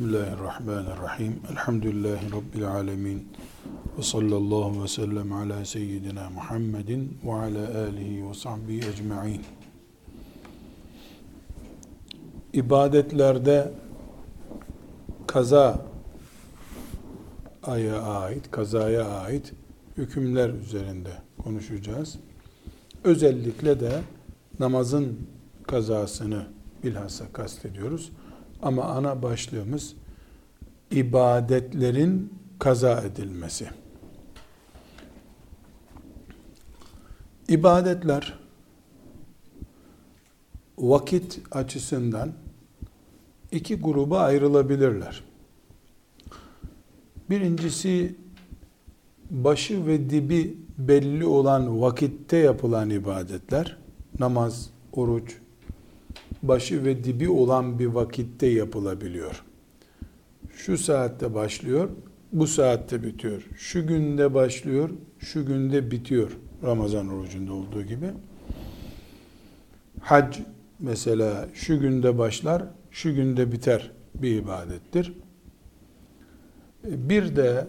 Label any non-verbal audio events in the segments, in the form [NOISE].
Bismillahirrahmanirrahim. Elhamdülillahi Rabbil alemin. Ve sallallahu ve sellem ala seyyidina Muhammedin ve ala alihi ve sahbihi ecma'in. İbadetlerde kaza aya ait, kazaya ait hükümler üzerinde konuşacağız. Özellikle de namazın kazasını bilhassa kastediyoruz. Ama ana başlığımız ibadetlerin kaza edilmesi. İbadetler vakit açısından iki gruba ayrılabilirler. Birincisi başı ve dibi belli olan vakitte yapılan ibadetler, namaz, oruç, başı ve dibi olan bir vakitte yapılabiliyor. Şu saatte başlıyor, bu saatte bitiyor. Şu günde başlıyor, şu günde bitiyor. Ramazan orucunda olduğu gibi. Hac mesela şu günde başlar, şu günde biter bir ibadettir. Bir de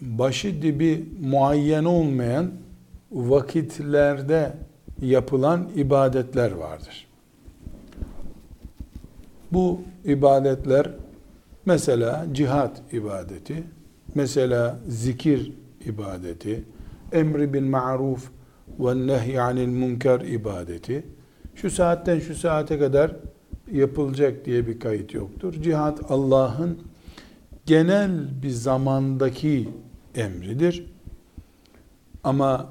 başı dibi muayyen olmayan vakitlerde yapılan ibadetler vardır. Bu ibadetler mesela cihat ibadeti, mesela zikir ibadeti, emri bil ma'ruf ve nehy anil münker ibadeti, şu saatten şu saate kadar yapılacak diye bir kayıt yoktur. Cihat Allah'ın genel bir zamandaki emridir. Ama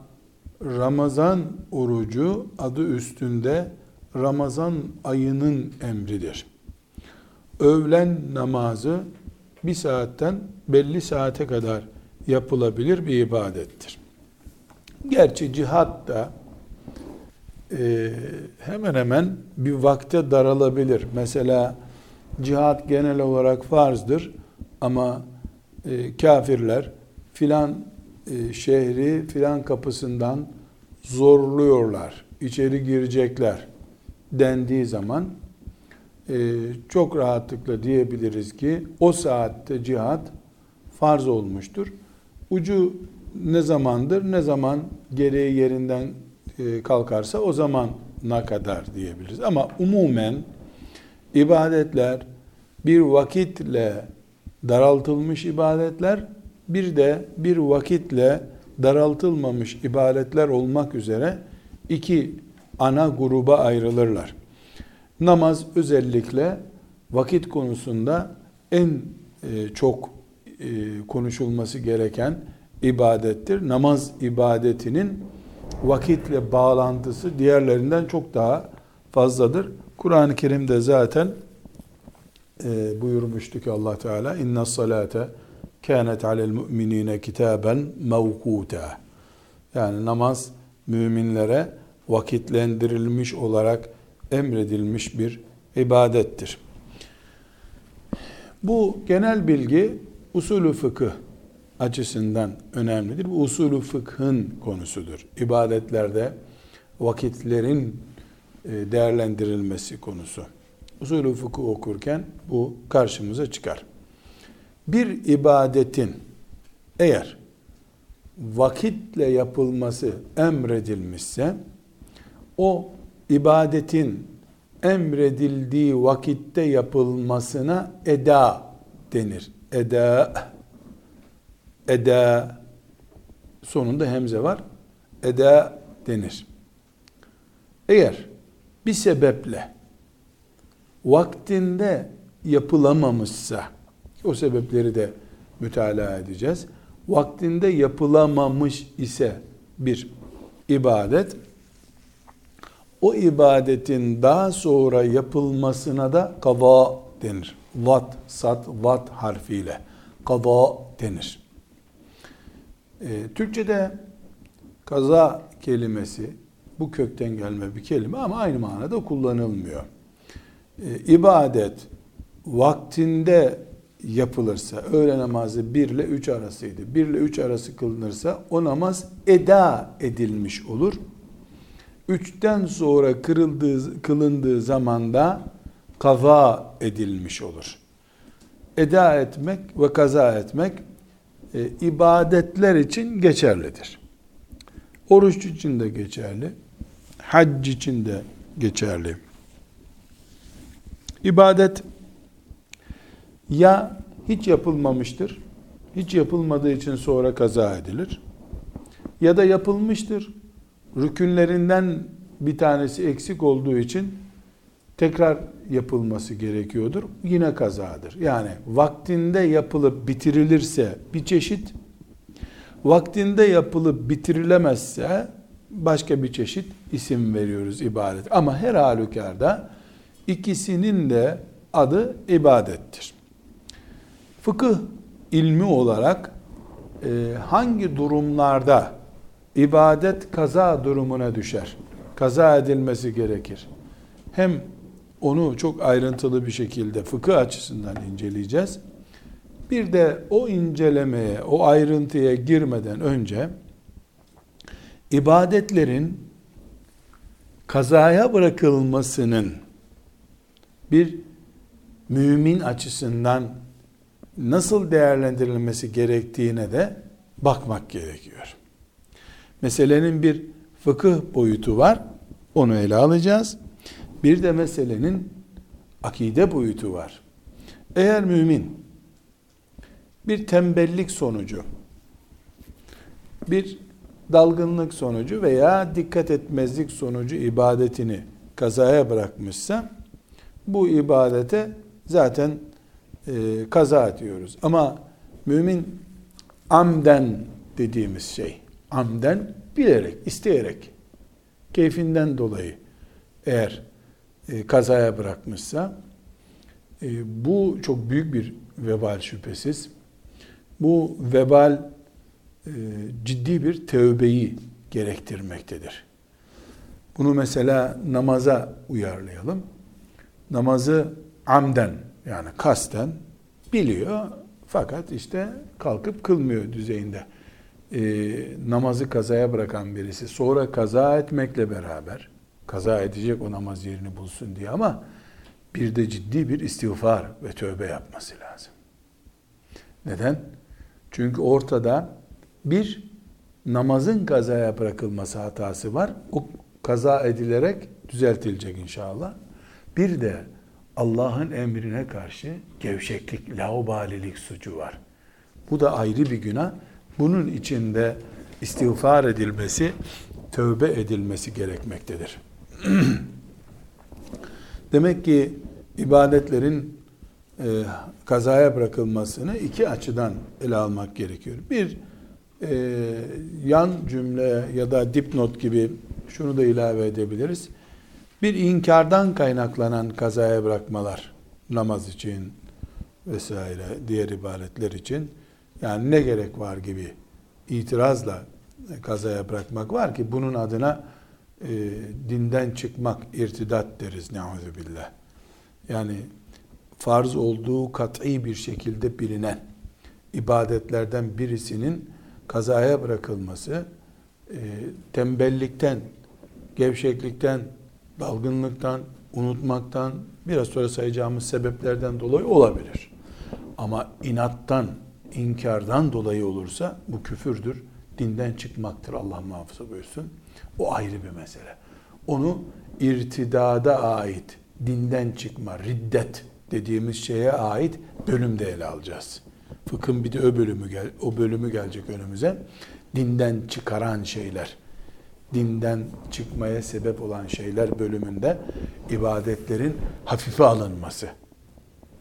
Ramazan orucu adı üstünde Ramazan ayının emridir öğlen namazı bir saatten belli saate kadar yapılabilir bir ibadettir. Gerçi cihat da e, hemen hemen bir vakte daralabilir. Mesela cihat genel olarak farzdır ama e, kafirler filan e, şehri filan kapısından zorluyorlar, içeri girecekler dendiği zaman ee, çok rahatlıkla diyebiliriz ki o saatte cihat farz olmuştur. Ucu ne zamandır, ne zaman gereği yerinden e, kalkarsa o zaman ne kadar diyebiliriz. Ama umumen ibadetler bir vakitle daraltılmış ibadetler, bir de bir vakitle daraltılmamış ibadetler olmak üzere iki ana gruba ayrılırlar. Namaz özellikle vakit konusunda en e, çok e, konuşulması gereken ibadettir. Namaz ibadetinin vakitle bağlantısı diğerlerinden çok daha fazladır. Kur'an-ı Kerim'de zaten e, buyurmuştu ki Allah Teala inna salate kânet alel mu'minine kitaben mevkuta. Yani namaz müminlere vakitlendirilmiş olarak emredilmiş bir ibadettir. Bu genel bilgi usulü fıkıh açısından önemlidir. Bu usulü fıkhın konusudur. İbadetlerde vakitlerin e, değerlendirilmesi konusu. Usulü fıkıh okurken bu karşımıza çıkar. Bir ibadetin eğer vakitle yapılması emredilmişse o ibadetin emredildiği vakitte yapılmasına eda denir. Eda eda sonunda hemze var. Eda denir. Eğer bir sebeple vaktinde yapılamamışsa o sebepleri de mütalaa edeceğiz. Vaktinde yapılamamış ise bir ibadet o ibadetin daha sonra yapılmasına da kaza denir. Vat, sat, vat harfiyle kaza denir. Ee, Türkçe'de kaza kelimesi bu kökten gelme bir kelime ama aynı manada kullanılmıyor. Ee, ibadet vaktinde yapılırsa, öğle namazı 1 ile 3 arasıydı. 1 ile 3 arası kılınırsa o namaz eda edilmiş olur üçten sonra kırıldığı, kılındığı zamanda kaza edilmiş olur. eda etmek ve kaza etmek e, ibadetler için geçerlidir. Oruç için de geçerli. Hac için de geçerli. İbadet ya hiç yapılmamıştır, hiç yapılmadığı için sonra kaza edilir. Ya da yapılmıştır, rükünlerinden bir tanesi eksik olduğu için tekrar yapılması gerekiyordur. Yine kazadır. Yani vaktinde yapılıp bitirilirse bir çeşit, vaktinde yapılıp bitirilemezse başka bir çeşit isim veriyoruz ibadet. Ama her halükarda ikisinin de adı ibadettir. Fıkıh ilmi olarak e, hangi durumlarda ibadet kaza durumuna düşer? Kaza edilmesi gerekir. Hem onu çok ayrıntılı bir şekilde fıkıh açısından inceleyeceğiz. Bir de o incelemeye, o ayrıntıya girmeden önce ibadetlerin kazaya bırakılmasının bir mümin açısından nasıl değerlendirilmesi gerektiğine de bakmak gerekiyor. Meselenin bir fıkıh boyutu var. Onu ele alacağız. Bir de meselenin akide boyutu var. Eğer mümin bir tembellik sonucu, bir dalgınlık sonucu veya dikkat etmezlik sonucu ibadetini kazaya bırakmışsa bu ibadete zaten e, kaza diyoruz. Ama mümin amden dediğimiz şey, amden bilerek, isteyerek, keyfinden dolayı eğer e, kazaya bırakmışsa e, bu çok büyük bir vebal şüphesiz. Bu vebal e, ciddi bir tövbeyi gerektirmektedir. Bunu mesela namaza uyarlayalım. Namazı amden yani kasten biliyor fakat işte kalkıp kılmıyor düzeyinde. E, namazı kazaya bırakan birisi sonra kaza etmekle beraber kaza edecek o namaz yerini bulsun diye ama bir de ciddi bir istiğfar ve tövbe yapması lazım. Neden? Çünkü ortada bir namazın kazaya bırakılması hatası var. O kaza edilerek düzeltilecek inşallah. Bir de Allah'ın emrine karşı gevşeklik, laubalilik suçu var. Bu da ayrı bir günah. Bunun içinde istiğfar edilmesi, tövbe edilmesi gerekmektedir. [CLEARS THROAT] Demek ki ibadetlerin e, kazaya bırakılmasını iki açıdan ele almak gerekiyor. Bir, e, yan cümle ya da dipnot gibi şunu da ilave edebiliriz. Bir inkardan kaynaklanan kazaya bırakmalar namaz için vesaire diğer ibadetler için yani ne gerek var gibi itirazla kazaya bırakmak var ki bunun adına e, dinden çıkmak irtidat deriz billah. Yani farz olduğu kat'i bir şekilde bilinen ibadetlerden birisinin kazaya bırakılması e, tembellikten, gevşeklikten, dalgınlıktan, unutmaktan, biraz sonra sayacağımız sebeplerden dolayı olabilir. Ama inattan, inkardan dolayı olursa bu küfürdür, dinden çıkmaktır Allah muhafaza buyursun. O ayrı bir mesele. Onu irtidada ait, dinden çıkma, riddet dediğimiz şeye ait bölümde ele alacağız. Fıkhın bir de o bölümü, gel, o bölümü gelecek önümüze. Dinden çıkaran şeyler, dinden çıkmaya sebep olan şeyler bölümünde ibadetlerin hafife alınması,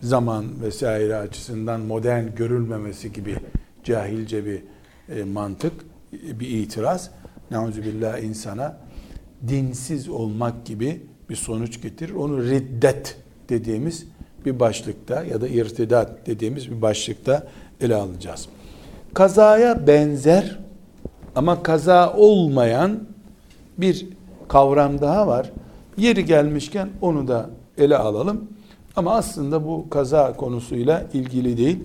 zaman vesaire açısından modern görülmemesi gibi cahilce bir e, mantık, bir itiraz neuzubillah insana dinsiz olmak gibi bir sonuç getirir. Onu riddet dediğimiz bir başlıkta ya da irtidat dediğimiz bir başlıkta ele alacağız. Kazaya benzer ama kaza olmayan bir kavram daha var. Yeri gelmişken onu da ele alalım. Ama aslında bu kaza konusuyla ilgili değil.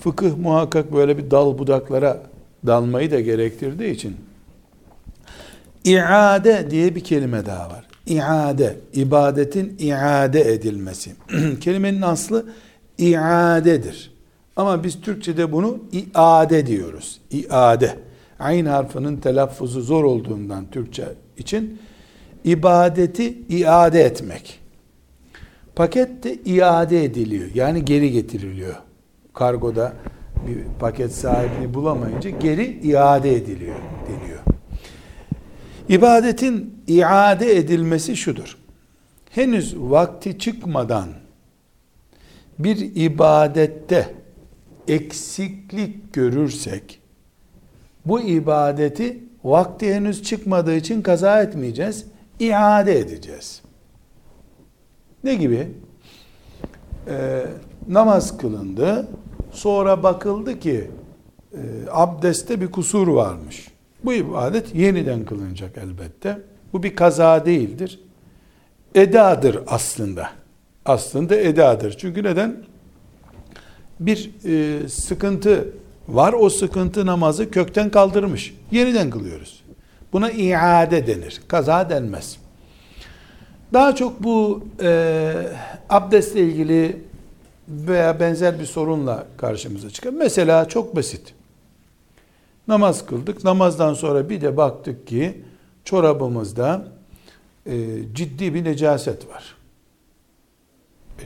Fıkıh muhakkak böyle bir dal budaklara dalmayı da gerektirdiği için İade diye bir kelime daha var. İade, ibadetin iade edilmesi. [CLEARS THROAT] Kelimenin aslı iadedir. Ama biz Türkçe'de bunu iade diyoruz. İade. Ayn harfinin telaffuzu zor olduğundan Türkçe için ibadeti iade etmek. Paket de iade ediliyor. Yani geri getiriliyor. Kargoda bir paket sahibini bulamayınca geri iade ediliyor deniyor. İbadetin iade edilmesi şudur. Henüz vakti çıkmadan bir ibadette eksiklik görürsek bu ibadeti vakti henüz çıkmadığı için kaza etmeyeceğiz, iade edeceğiz. Ne gibi? Ee, namaz kılındı, sonra bakıldı ki e, abdestte bir kusur varmış. Bu ibadet yeniden kılınacak elbette. Bu bir kaza değildir. Edadır aslında. Aslında edadır. Çünkü neden? Bir e, sıkıntı var. O sıkıntı namazı kökten kaldırmış. Yeniden kılıyoruz. Buna iade denir. Kaza denmez. Daha çok bu e, abdestle ilgili veya benzer bir sorunla karşımıza çıkar. Mesela çok basit. Namaz kıldık. Namazdan sonra bir de baktık ki çorabımızda e, ciddi bir necaset var. E,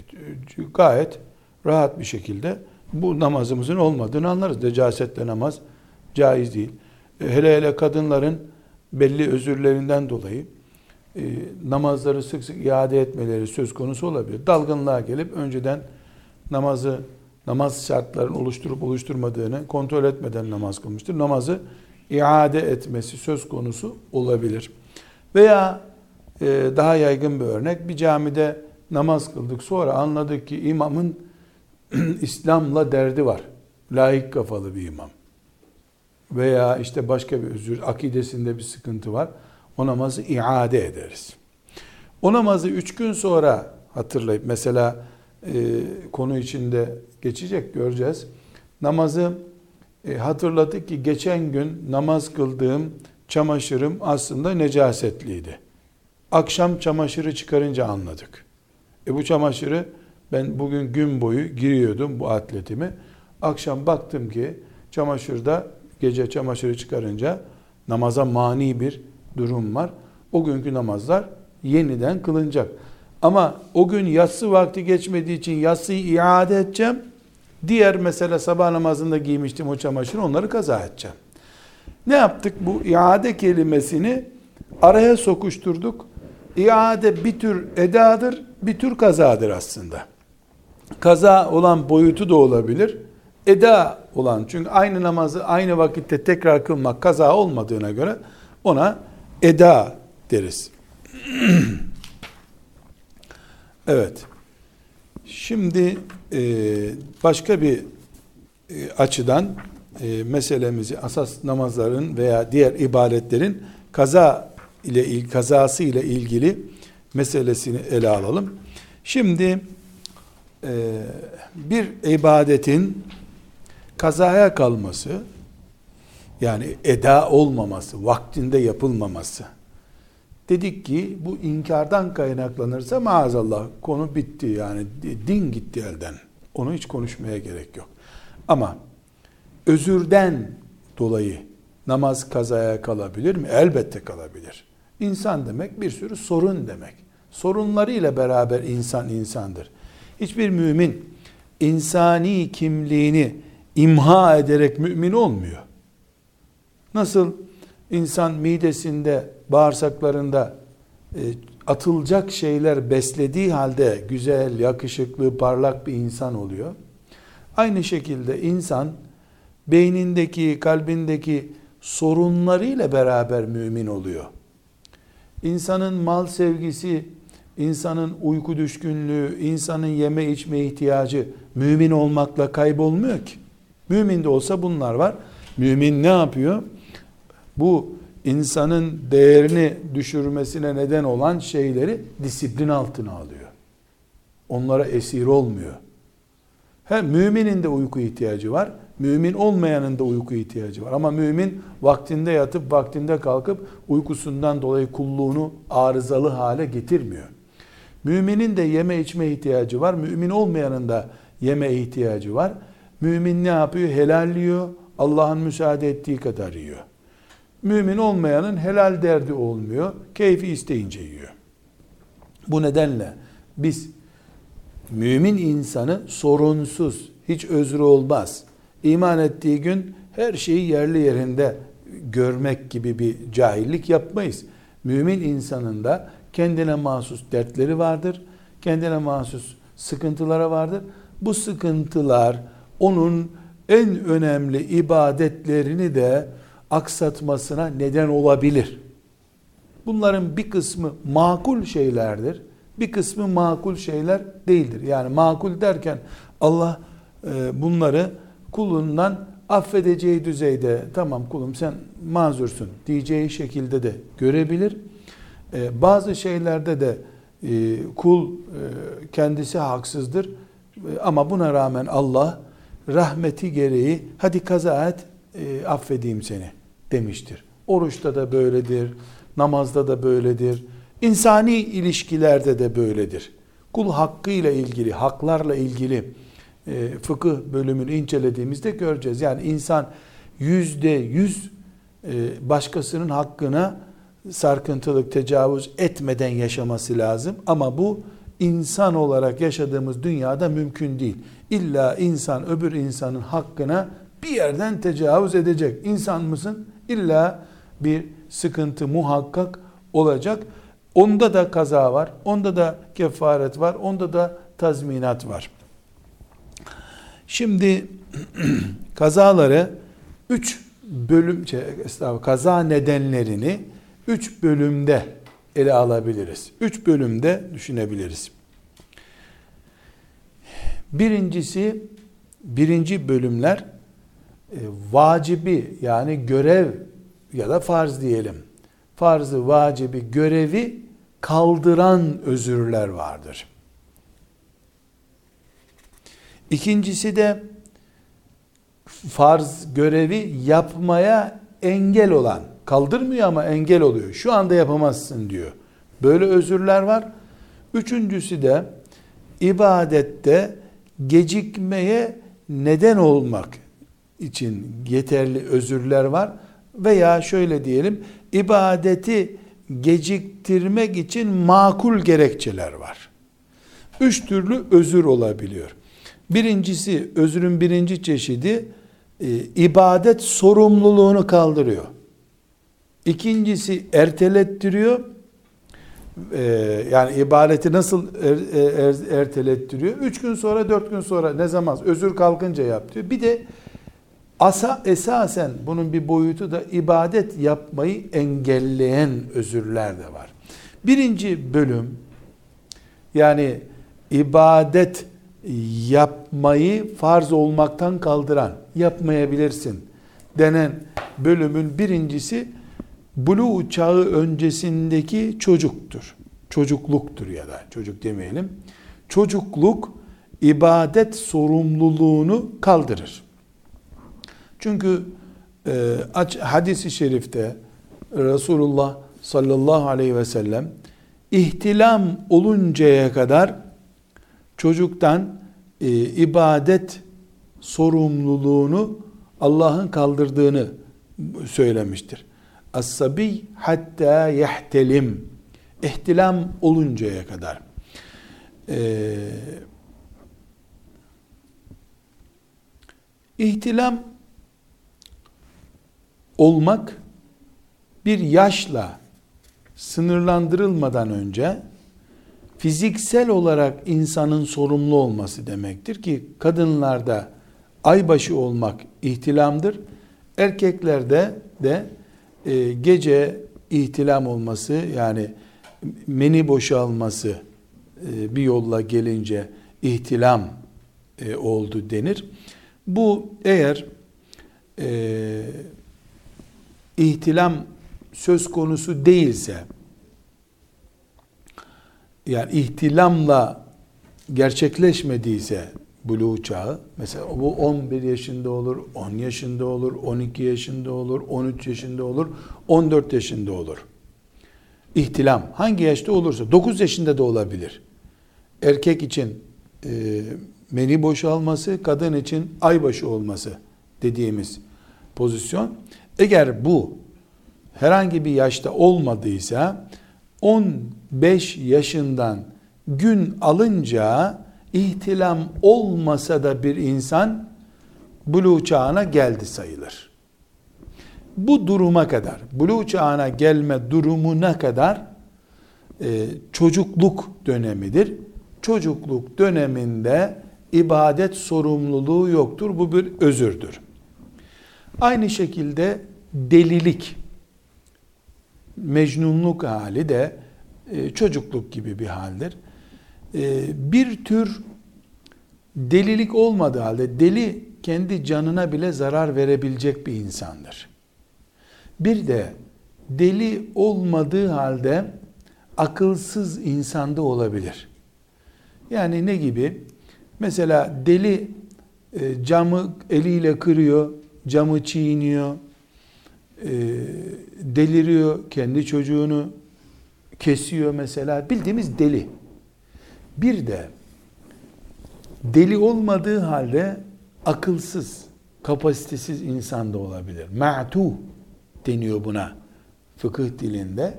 gayet rahat bir şekilde bu namazımızın olmadığını anlarız. Necasetle namaz caiz değil. E, hele hele kadınların belli özürlerinden dolayı e, namazları sık sık iade etmeleri söz konusu olabilir. Dalgınlığa gelip önceden namazı namaz şartlarını oluşturup oluşturmadığını kontrol etmeden namaz kılmıştır. Namazı iade etmesi söz konusu olabilir. Veya e, daha yaygın bir örnek bir camide namaz kıldık sonra anladık ki imamın [CLEARS THROAT] İslam'la derdi var. Layık kafalı bir imam. Veya işte başka bir özür, akidesinde bir sıkıntı var. O namazı iade ederiz. O namazı üç gün sonra hatırlayıp mesela e, konu içinde geçecek göreceğiz. Namazı e, hatırladık ki geçen gün namaz kıldığım çamaşırım aslında necasetliydi. Akşam çamaşırı çıkarınca anladık. E bu çamaşırı ben bugün gün boyu giriyordum bu atletimi. Akşam baktım ki çamaşırda gece çamaşırı çıkarınca namaza mani bir durum var. O günkü namazlar yeniden kılınacak. Ama o gün yatsı vakti geçmediği için yatsıyı iade edeceğim. Diğer mesela sabah namazında giymiştim o çamaşırı onları kaza edeceğim. Ne yaptık? Bu iade kelimesini araya sokuşturduk. İade bir tür edadır, bir tür kazadır aslında. Kaza olan boyutu da olabilir. Eda olan çünkü aynı namazı aynı vakitte tekrar kılmak kaza olmadığına göre ona eda deriz. [CLEARS THROAT] evet. Şimdi e, başka bir e, açıdan e, meselemizi asas namazların veya diğer ibadetlerin kaza ile kazası ile ilgili meselesini ele alalım. Şimdi bir ibadetin kazaya kalması yani eda olmaması, vaktinde yapılmaması. Dedik ki bu inkardan kaynaklanırsa maazallah konu bitti yani din gitti elden. Onu hiç konuşmaya gerek yok. Ama özürden dolayı namaz kazaya kalabilir mi? Elbette kalabilir. İnsan demek bir sürü sorun demek. Sorunlarıyla beraber insan insandır. Hiçbir mümin insani kimliğini imha ederek mümin olmuyor. Nasıl insan midesinde, bağırsaklarında e, atılacak şeyler beslediği halde güzel, yakışıklı, parlak bir insan oluyor. Aynı şekilde insan beynindeki, kalbindeki sorunlarıyla beraber mümin oluyor. İnsanın mal sevgisi, insanın uyku düşkünlüğü, insanın yeme içme ihtiyacı mümin olmakla kaybolmuyor ki. Mümin de olsa bunlar var. Mümin ne yapıyor? Bu insanın değerini düşürmesine neden olan şeyleri disiplin altına alıyor. Onlara esir olmuyor. Hem müminin de uyku ihtiyacı var. Mümin olmayanın da uyku ihtiyacı var. Ama mümin vaktinde yatıp vaktinde kalkıp uykusundan dolayı kulluğunu arızalı hale getirmiyor. Müminin de yeme içme ihtiyacı var. Mümin olmayanın da yeme ihtiyacı var. Mümin ne yapıyor? Helalliyor. Allah'ın müsaade ettiği kadar yiyor. Mümin olmayanın helal derdi olmuyor. Keyfi isteyince yiyor. Bu nedenle biz mümin insanı sorunsuz, hiç özrü olmaz. İman ettiği gün her şeyi yerli yerinde görmek gibi bir cahillik yapmayız. Mümin insanın da kendine mahsus dertleri vardır. Kendine mahsus sıkıntılara vardır. Bu sıkıntılar onun en önemli ibadetlerini de aksatmasına neden olabilir. Bunların bir kısmı makul şeylerdir. Bir kısmı makul şeyler değildir. Yani makul derken Allah e, bunları kulundan affedeceği düzeyde tamam kulum sen mazursun diyeceği şekilde de görebilir. E, bazı şeylerde de e, kul kendisi haksızdır ama buna rağmen Allah rahmeti gereği hadi kaza et affedeyim seni demiştir. Oruçta da böyledir, namazda da böyledir, insani ilişkilerde de böyledir. Kul hakkıyla ilgili, haklarla ilgili e, fıkıh bölümünü incelediğimizde göreceğiz. Yani insan yüzde yüz e, başkasının hakkına sarkıntılık, tecavüz etmeden yaşaması lazım. Ama bu insan olarak yaşadığımız dünyada mümkün değil. İlla insan öbür insanın hakkına bir yerden tecavüz edecek. İnsan mısın? İlla bir sıkıntı muhakkak olacak. Onda da kaza var, onda da kefaret var, onda da tazminat var. Şimdi [CLEARS THROAT] kazaları üç bölüm, şey, kaza nedenlerini üç bölümde ele alabiliriz. Üç bölümde düşünebiliriz. Birincisi, birinci bölümler vacibi yani görev ya da farz diyelim. Farzı, vacibi, görevi kaldıran özürler vardır. İkincisi de farz görevi yapmaya engel olan, kaldırmıyor ama engel oluyor. Şu anda yapamazsın diyor. Böyle özürler var. Üçüncüsü de ibadette gecikmeye neden olmak için yeterli özürler var. Veya şöyle diyelim, ibadeti geciktirmek için makul gerekçeler var. Üç türlü özür olabiliyor. Birincisi, özrün birinci çeşidi, e, ibadet sorumluluğunu kaldırıyor. İkincisi, ertelettiriyor. E, yani ibadeti nasıl er, er, ertelettiriyor? Üç gün sonra, dört gün sonra ne zaman özür kalkınca yap diyor. Bir de asa, esasen bunun bir boyutu da ibadet yapmayı engelleyen özürler de var. Birinci bölüm, yani ibadet yapmayı farz olmaktan kaldıran, yapmayabilirsin denen bölümün birincisi bulu çağı öncesindeki çocuktur. Çocukluktur ya da çocuk demeyelim. Çocukluk ibadet sorumluluğunu kaldırır. Çünkü e, hadisi şerifte Resulullah sallallahu aleyhi ve sellem ihtilam oluncaya kadar çocuktan e, ibadet sorumluluğunu Allah'ın kaldırdığını söylemiştir. As-sabi hatta yehtelim. İhtilam oluncaya kadar. Ee, ihtilam olmak bir yaşla sınırlandırılmadan önce fiziksel olarak insanın sorumlu olması demektir ki kadınlarda aybaşı olmak ihtilamdır. Erkeklerde de e, gece ihtilam olması yani meni boşalması e, bir yolla gelince ihtilam e, oldu denir. Bu eğer e, ihtilam söz konusu değilse yani ihtilamla gerçekleşmediyse buluğ çağı mesela bu 11 yaşında olur, 10 yaşında olur, 12 yaşında olur, 13 yaşında olur, 14 yaşında olur. İhtilam hangi yaşta olursa 9 yaşında da olabilir. Erkek için e, meni boşalması, kadın için aybaşı olması dediğimiz pozisyon. Eğer bu herhangi bir yaşta olmadıysa 15 yaşından gün alınca ihtilam olmasa da bir insan buluğ çağına geldi sayılır. Bu duruma kadar, buluğ çağına gelme durumuna kadar e, çocukluk dönemidir. Çocukluk döneminde ibadet sorumluluğu yoktur. Bu bir özürdür. Aynı şekilde delilik, mecnunluk hali de e, çocukluk gibi bir haldir. E, bir tür delilik olmadığı halde deli kendi canına bile zarar verebilecek bir insandır. Bir de deli olmadığı halde akılsız insanda olabilir. Yani ne gibi? Mesela deli e, camı eliyle kırıyor, camı çiğniyor, e, deliriyor, kendi çocuğunu kesiyor mesela. Bildiğimiz deli. Bir de deli olmadığı halde akılsız, kapasitesiz insan da olabilir. Ma'tu deniyor buna fıkıh dilinde.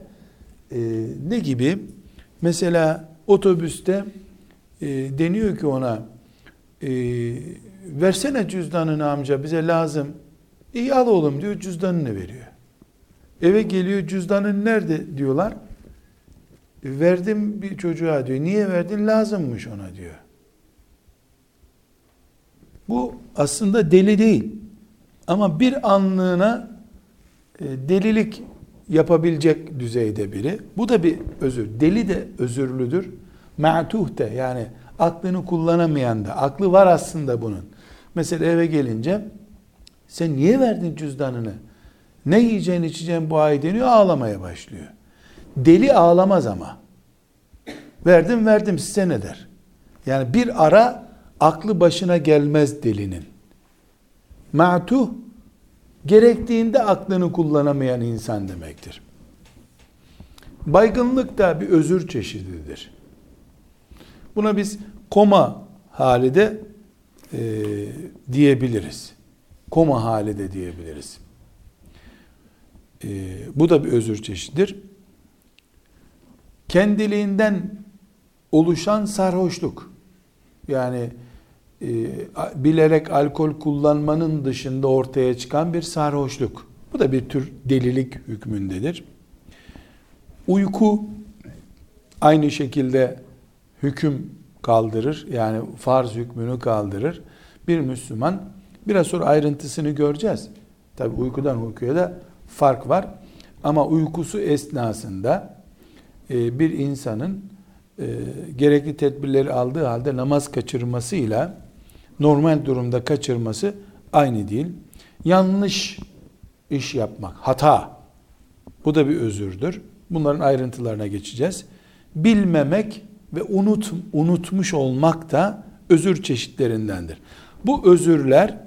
Ee, ne gibi? Mesela otobüste e, deniyor ki ona e, versene cüzdanını amca bize lazım. İyi al oğlum diyor cüzdanını veriyor. Eve geliyor cüzdanın nerede diyorlar. Verdim bir çocuğa diyor. Niye verdin? Lazımmış ona diyor. Bu aslında deli değil. Ama bir anlığına e, delilik yapabilecek düzeyde biri. Bu da bir özür. Deli de özürlüdür. Ma'tuh de yani aklını kullanamayan da. Aklı var aslında bunun. Mesela eve gelince sen niye verdin cüzdanını? Ne yiyeceğin içeceğin bu ay deniyor ağlamaya başlıyor. Deli ağlamaz ama. Verdim verdim size ne der? Yani bir ara aklı başına gelmez delinin. Ma'tuh gerektiğinde aklını kullanamayan insan demektir. Baygınlık da bir özür çeşididir. Buna biz koma hali de e, diyebiliriz. Koma hali de diyebiliriz. E, bu da bir özür çeşididir. Kendiliğinden oluşan sarhoşluk. Yani e, bilerek alkol kullanmanın dışında ortaya çıkan bir sarhoşluk. Bu da bir tür delilik hükmündedir. Uyku aynı şekilde hüküm kaldırır. Yani farz hükmünü kaldırır. Bir Müslüman biraz sonra ayrıntısını göreceğiz. Tabi uykudan uykuya da fark var. Ama uykusu esnasında e, bir insanın e, gerekli tedbirleri aldığı halde namaz kaçırmasıyla normal durumda kaçırması aynı değil. Yanlış iş yapmak, hata. Bu da bir özürdür. Bunların ayrıntılarına geçeceğiz. Bilmemek ve unut, unutmuş olmak da özür çeşitlerindendir. Bu özürler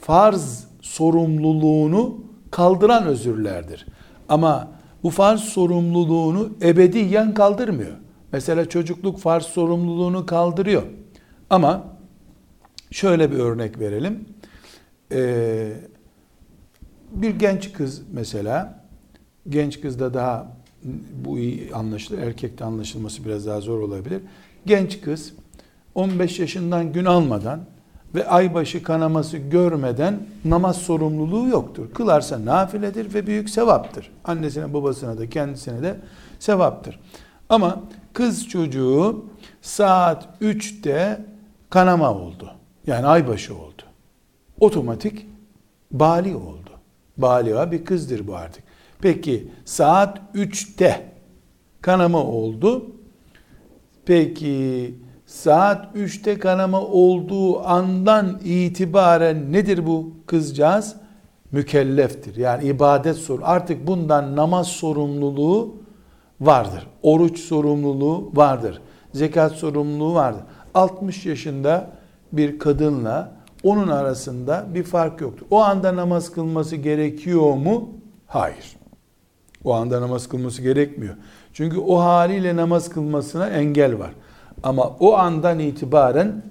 farz sorumluluğunu kaldıran özürlerdir. Ama bu farz sorumluluğunu ebediyen kaldırmıyor. Mesela çocukluk farz sorumluluğunu kaldırıyor. Ama şöyle bir örnek verelim. Ee, bir genç kız mesela, genç kızda daha bu iyi anlaşılır, erkekte anlaşılması biraz daha zor olabilir. Genç kız 15 yaşından gün almadan ve aybaşı kanaması görmeden namaz sorumluluğu yoktur. Kılarsa nafiledir ve büyük sevaptır. Annesine babasına da kendisine de sevaptır. Ama kız çocuğu saat 3'te kanama oldu. Yani aybaşı oldu. Otomatik bali oldu. Baliha bir kızdır bu artık. Peki saat 3'te kanama oldu. Peki saat 3'te kanama olduğu andan itibaren nedir bu kızcağız? Mükelleftir. Yani ibadet sor. Artık bundan namaz sorumluluğu vardır. Oruç sorumluluğu vardır. Zekat sorumluluğu vardır. 60 yaşında bir kadınla onun arasında bir fark yoktur. O anda namaz kılması gerekiyor mu? Hayır. O anda namaz kılması gerekmiyor. Çünkü o haliyle namaz kılmasına engel var. Ama o andan itibaren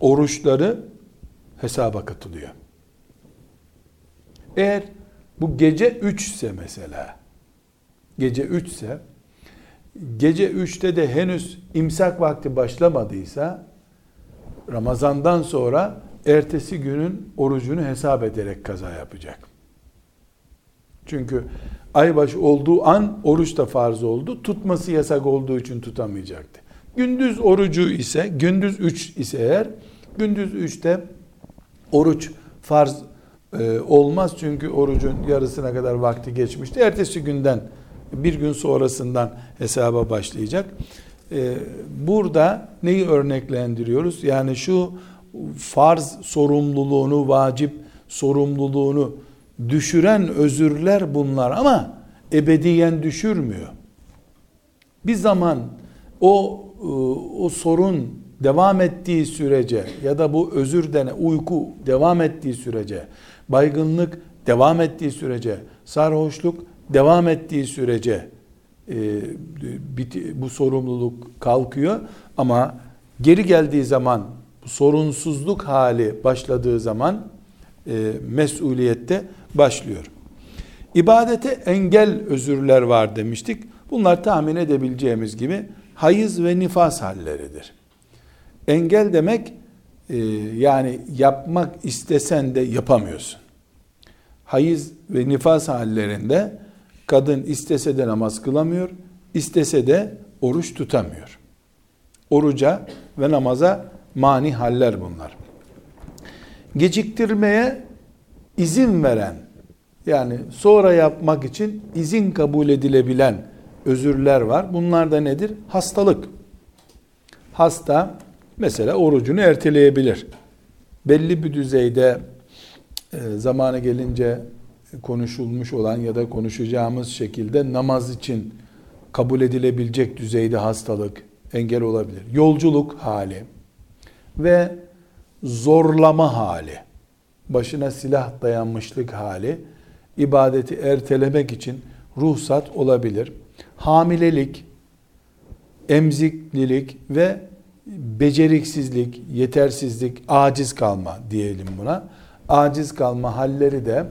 oruçları hesaba katılıyor. Eğer bu gece 3 ise mesela gece 3 ise gece 3'te de henüz imsak vakti başlamadıysa Ramazandan sonra ertesi günün orucunu hesap ederek kaza yapacak. Çünkü aybaş olduğu an oruç da farz oldu. Tutması yasak olduğu için tutamayacaktı. Gündüz orucu ise, gündüz 3 ise eğer, gündüz 3'te oruç farz e, olmaz. Çünkü orucun yarısına kadar vakti geçmişti. Ertesi günden, bir gün sonrasından hesaba başlayacak. E, burada neyi örneklendiriyoruz? Yani şu farz sorumluluğunu, vacip sorumluluğunu düşüren özürler bunlar ama ebediyen düşürmüyor. Bir zaman o e, o sorun devam ettiği sürece ya da bu özür dene uyku devam ettiği sürece, baygınlık devam ettiği sürece, sarhoşluk devam ettiği sürece e, bu sorumluluk kalkıyor ama geri geldiği zaman sorunsuzluk hali başladığı zaman e, mesuliyette başlıyor. İbadete engel özürler var demiştik. Bunlar tahmin edebileceğimiz gibi hayız ve nifas halleridir. Engel demek e, yani yapmak istesen de yapamıyorsun. Hayız ve nifas hallerinde kadın istese de namaz kılamıyor, istese de oruç tutamıyor. Oruca ve namaza mani haller bunlar. Geciktirmeye izin veren yani sonra yapmak için izin kabul edilebilen özürler var. Bunlar da nedir? Hastalık. Hasta mesela orucunu erteleyebilir. Belli bir düzeyde e, zamanı gelince konuşulmuş olan ya da konuşacağımız şekilde namaz için kabul edilebilecek düzeyde hastalık engel olabilir. Yolculuk hali ve zorlama hali, başına silah dayanmışlık hali ibadeti ertelemek için ruhsat olabilir. Hamilelik, emziklilik ve beceriksizlik, yetersizlik, aciz kalma diyelim buna. Aciz kalma halleri de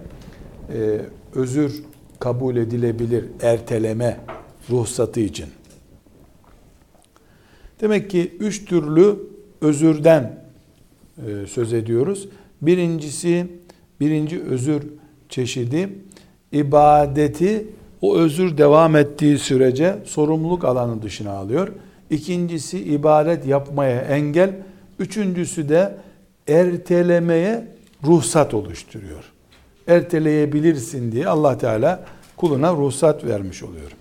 e, özür kabul edilebilir erteleme ruhsatı için. Demek ki üç türlü özürden e, söz ediyoruz. Birincisi, birinci özür çeşidi ibadeti o özür devam ettiği sürece sorumluluk alanı dışına alıyor. İkincisi ibadet yapmaya engel. Üçüncüsü de ertelemeye ruhsat oluşturuyor. Erteleyebilirsin diye Allah Teala kuluna ruhsat vermiş oluyor.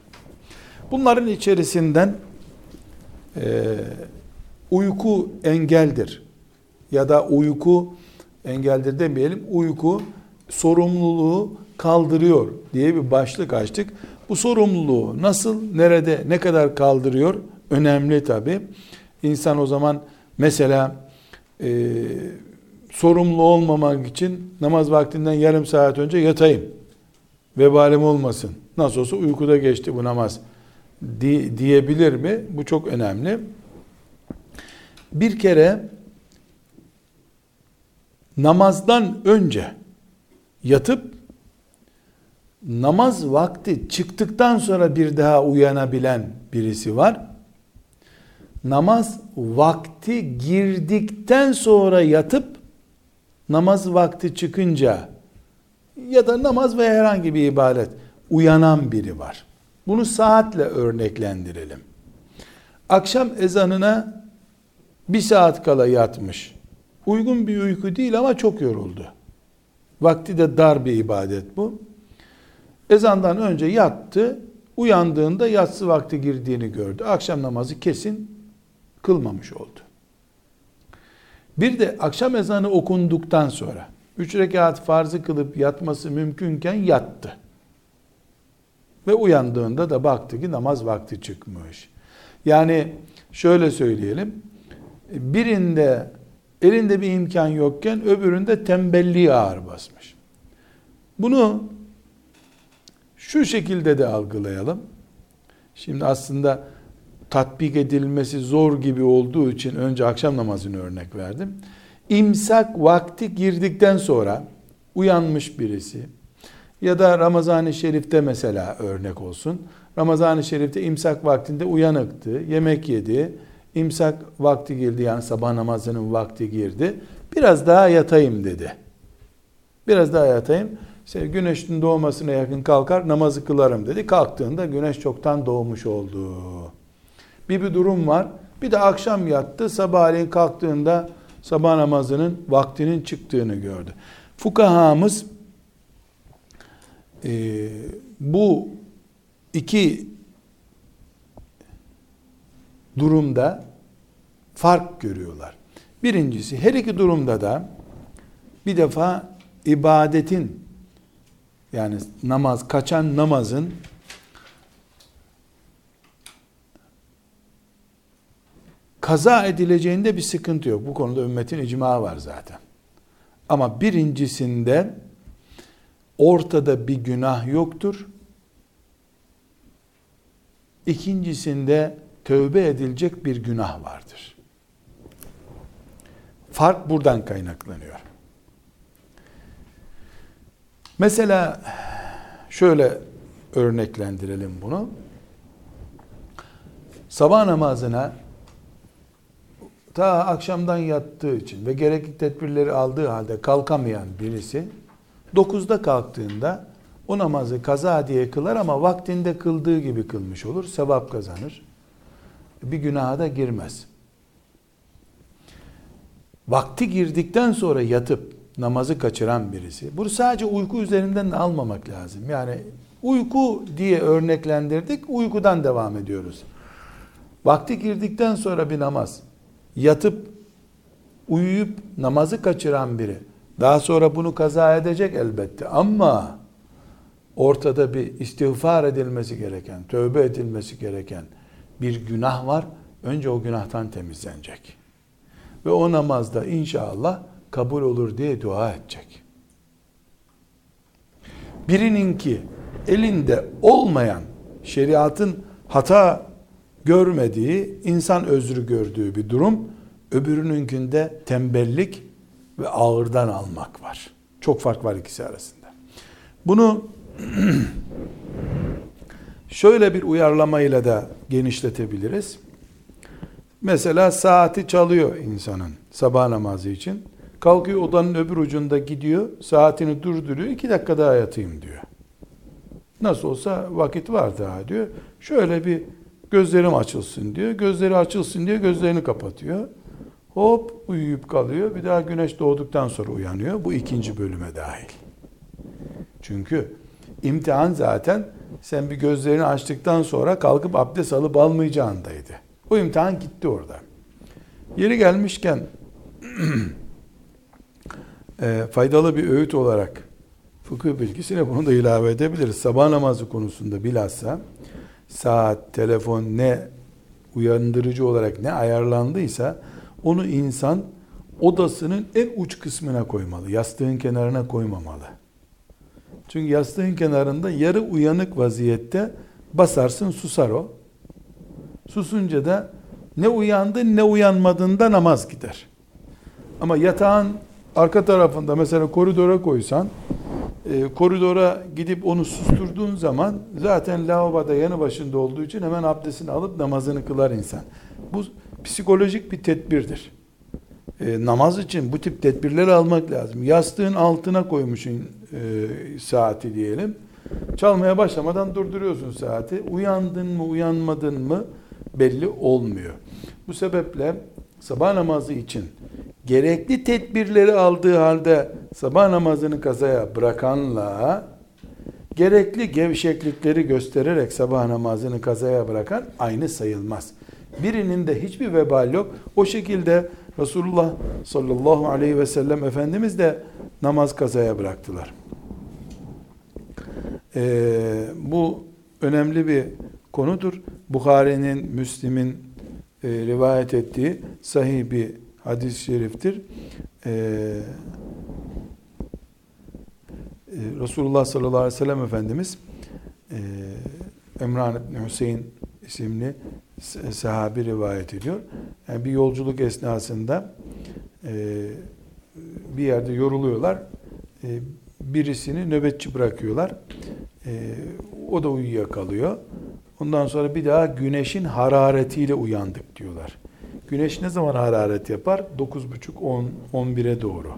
Bunların içerisinden e, uyku engeldir ya da uyku engeldir demeyelim uyku sorumluluğu kaldırıyor diye bir başlık açtık. Bu sorumluluğu nasıl, nerede, ne kadar kaldırıyor önemli tabi. İnsan o zaman mesela e, sorumlu olmamak için namaz vaktinden yarım saat önce yatayım. Vebalim olmasın. Nasıl olsa uykuda geçti bu namaz di, diyebilir mi? Bu çok önemli. Bir kere namazdan önce yatıp namaz vakti çıktıktan sonra bir daha uyanabilen birisi var. Namaz vakti girdikten sonra yatıp namaz vakti çıkınca ya da namaz ve herhangi bir ibadet uyanan biri var. Bunu saatle örneklendirelim. Akşam ezanına bir saat kala yatmış. Uygun bir uyku değil ama çok yoruldu. Vakti de dar bir ibadet bu. Ezandan önce yattı. Uyandığında yatsı vakti girdiğini gördü. Akşam namazı kesin kılmamış oldu. Bir de akşam ezanı okunduktan sonra üç rekat farzı kılıp yatması mümkünken yattı. Ve uyandığında da baktı ki namaz vakti çıkmış. Yani şöyle söyleyelim. Birinde elinde bir imkan yokken öbüründe tembelliği ağır basmış. Bunu şu şekilde de algılayalım. Şimdi aslında tatbik edilmesi zor gibi olduğu için önce akşam namazını örnek verdim. İmsak vakti girdikten sonra uyanmış birisi ya da Ramazan-ı Şerif'te mesela örnek olsun. Ramazan-ı Şerif'te imsak vaktinde uyanıktı, yemek yedi, imsak vakti girdi yani sabah namazının vakti girdi. Biraz daha yatayım dedi. Biraz daha yatayım. İşte güneşin doğmasına yakın kalkar namazı kılarım dedi. Kalktığında güneş çoktan doğmuş oldu. Bir bir durum var. Bir de akşam yattı. Sabahleyin kalktığında sabah namazının vaktinin çıktığını gördü. Fukahamız e, bu iki durumda fark görüyorlar. Birincisi her iki durumda da bir defa ibadetin yani namaz kaçan namazın kaza edileceğinde bir sıkıntı yok. Bu konuda ümmetin icma var zaten. Ama birincisinde ortada bir günah yoktur. İkincisinde tövbe edilecek bir günah vardır. Fark buradan kaynaklanıyor. Mesela şöyle örneklendirelim bunu. Sabah namazına ta akşamdan yattığı için ve gerekli tedbirleri aldığı halde kalkamayan birisi 9'da kalktığında o namazı kaza diye kılar ama vaktinde kıldığı gibi kılmış olur. Sevap kazanır. Bir günaha da girmez. Vakti girdikten sonra yatıp namazı kaçıran birisi. Bunu sadece uyku üzerinden de almamak lazım. Yani uyku diye örneklendirdik. Uykudan devam ediyoruz. Vakti girdikten sonra bir namaz yatıp uyuyup namazı kaçıran biri daha sonra bunu kaza edecek elbette ama ortada bir istiğfar edilmesi gereken, tövbe edilmesi gereken bir günah var. Önce o günahtan temizlenecek. Ve o namazda inşallah kabul olur diye dua edecek. Birinin ki elinde olmayan şeriatın hata görmediği, insan özrü gördüğü bir durum, öbürününkünde tembellik ve ağırdan almak var. Çok fark var ikisi arasında. Bunu [CLEARS THROAT] şöyle bir uyarlamayla da genişletebiliriz. Mesela saati çalıyor insanın sabah namazı için. Kalkıyor odanın öbür ucunda gidiyor, saatini durduruyor, iki dakika daha yatayım diyor. Nasıl olsa vakit var daha diyor. Şöyle bir gözlerim açılsın diyor. Gözleri açılsın diye gözlerini kapatıyor. Hop uyuyup kalıyor. Bir daha güneş doğduktan sonra uyanıyor. Bu ikinci bölüme dahil. Çünkü imtihan zaten sen bir gözlerini açtıktan sonra kalkıp abdest alıp almayacağındaydı. O imtihan gitti orada. Yeri gelmişken [CLEARS THROAT] e, faydalı bir öğüt olarak fıkıh bilgisine bunu da ilave edebiliriz. Sabah namazı konusunda bilhassa saat, telefon ne uyandırıcı olarak ne ayarlandıysa onu insan odasının en uç kısmına koymalı. Yastığın kenarına koymamalı. Çünkü yastığın kenarında yarı uyanık vaziyette basarsın susar o. Susunca da ne uyandı ne uyanmadığında namaz gider. Ama yatağın arka tarafında mesela koridora koysan e, koridora gidip onu susturduğun zaman zaten lavaboda yanı başında olduğu için hemen abdestini alıp namazını kılar insan. Bu psikolojik bir tedbirdir. E, namaz için bu tip tedbirleri almak lazım. Yastığın altına koymuşsun e, saati diyelim. Çalmaya başlamadan durduruyorsun saati. Uyandın mı uyanmadın mı belli olmuyor. Bu sebeple sabah namazı için gerekli tedbirleri aldığı halde sabah namazını kazaya bırakanla gerekli gevşeklikleri göstererek sabah namazını kazaya bırakan aynı sayılmaz. Birinin de hiçbir vebal yok. O şekilde Resulullah sallallahu aleyhi ve sellem Efendimiz de namaz kazaya bıraktılar. Ee, bu önemli bir konudur. Bukhari'nin, Müslim'in e, rivayet ettiği sahih bir hadis-i şeriftir. Ee, e, Resulullah sallallahu aleyhi ve sellem Efendimiz e, Emran İbni Hüseyin isimli sahabi rivayet ediyor. Yani bir yolculuk esnasında e, bir yerde yoruluyorlar. E, birisini nöbetçi bırakıyorlar. E, o da uyuyakalıyor. Ondan sonra bir daha güneşin hararetiyle uyandık diyorlar. Güneş ne zaman hararet yapar? 9.30 10 11'e doğru.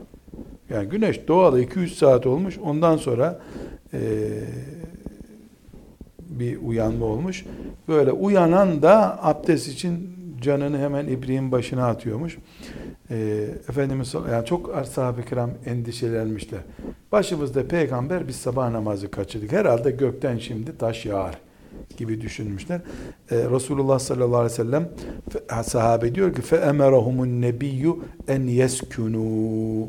Yani güneş doğalı 200 saat olmuş. Ondan sonra e, bir uyanma olmuş. Böyle uyanan da abdest için canını hemen ibriğin başına atıyormuş. E, Efendimiz yani çok sahabe kiram endişelenmişler. Başımızda peygamber biz sabah namazı kaçırdık. Herhalde gökten şimdi taş yağar gibi düşünmüşler. Ee, Resulullah sallallahu aleyhi ve sellem sahabe diyor ki fe emerahumun nebiyyu en yeskunu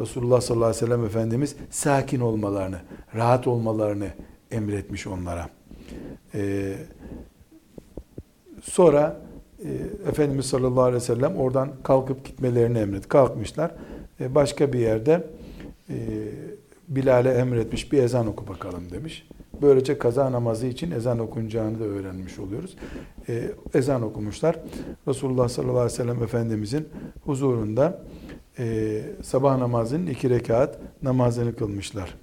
Resulullah sallallahu aleyhi ve sellem Efendimiz sakin olmalarını, rahat olmalarını emretmiş onlara. Ee, sonra e, Efendimiz sallallahu aleyhi ve sellem oradan kalkıp gitmelerini emret. Kalkmışlar. E, başka bir yerde e, Bilal'e emretmiş bir ezan oku bakalım demiş. Böylece kaza namazı için ezan okunacağını da öğrenmiş oluyoruz. E, ezan okumuşlar. Resulullah sallallahu aleyhi ve sellem Efendimizin huzurunda e, sabah namazının iki rekat namazını kılmışlar.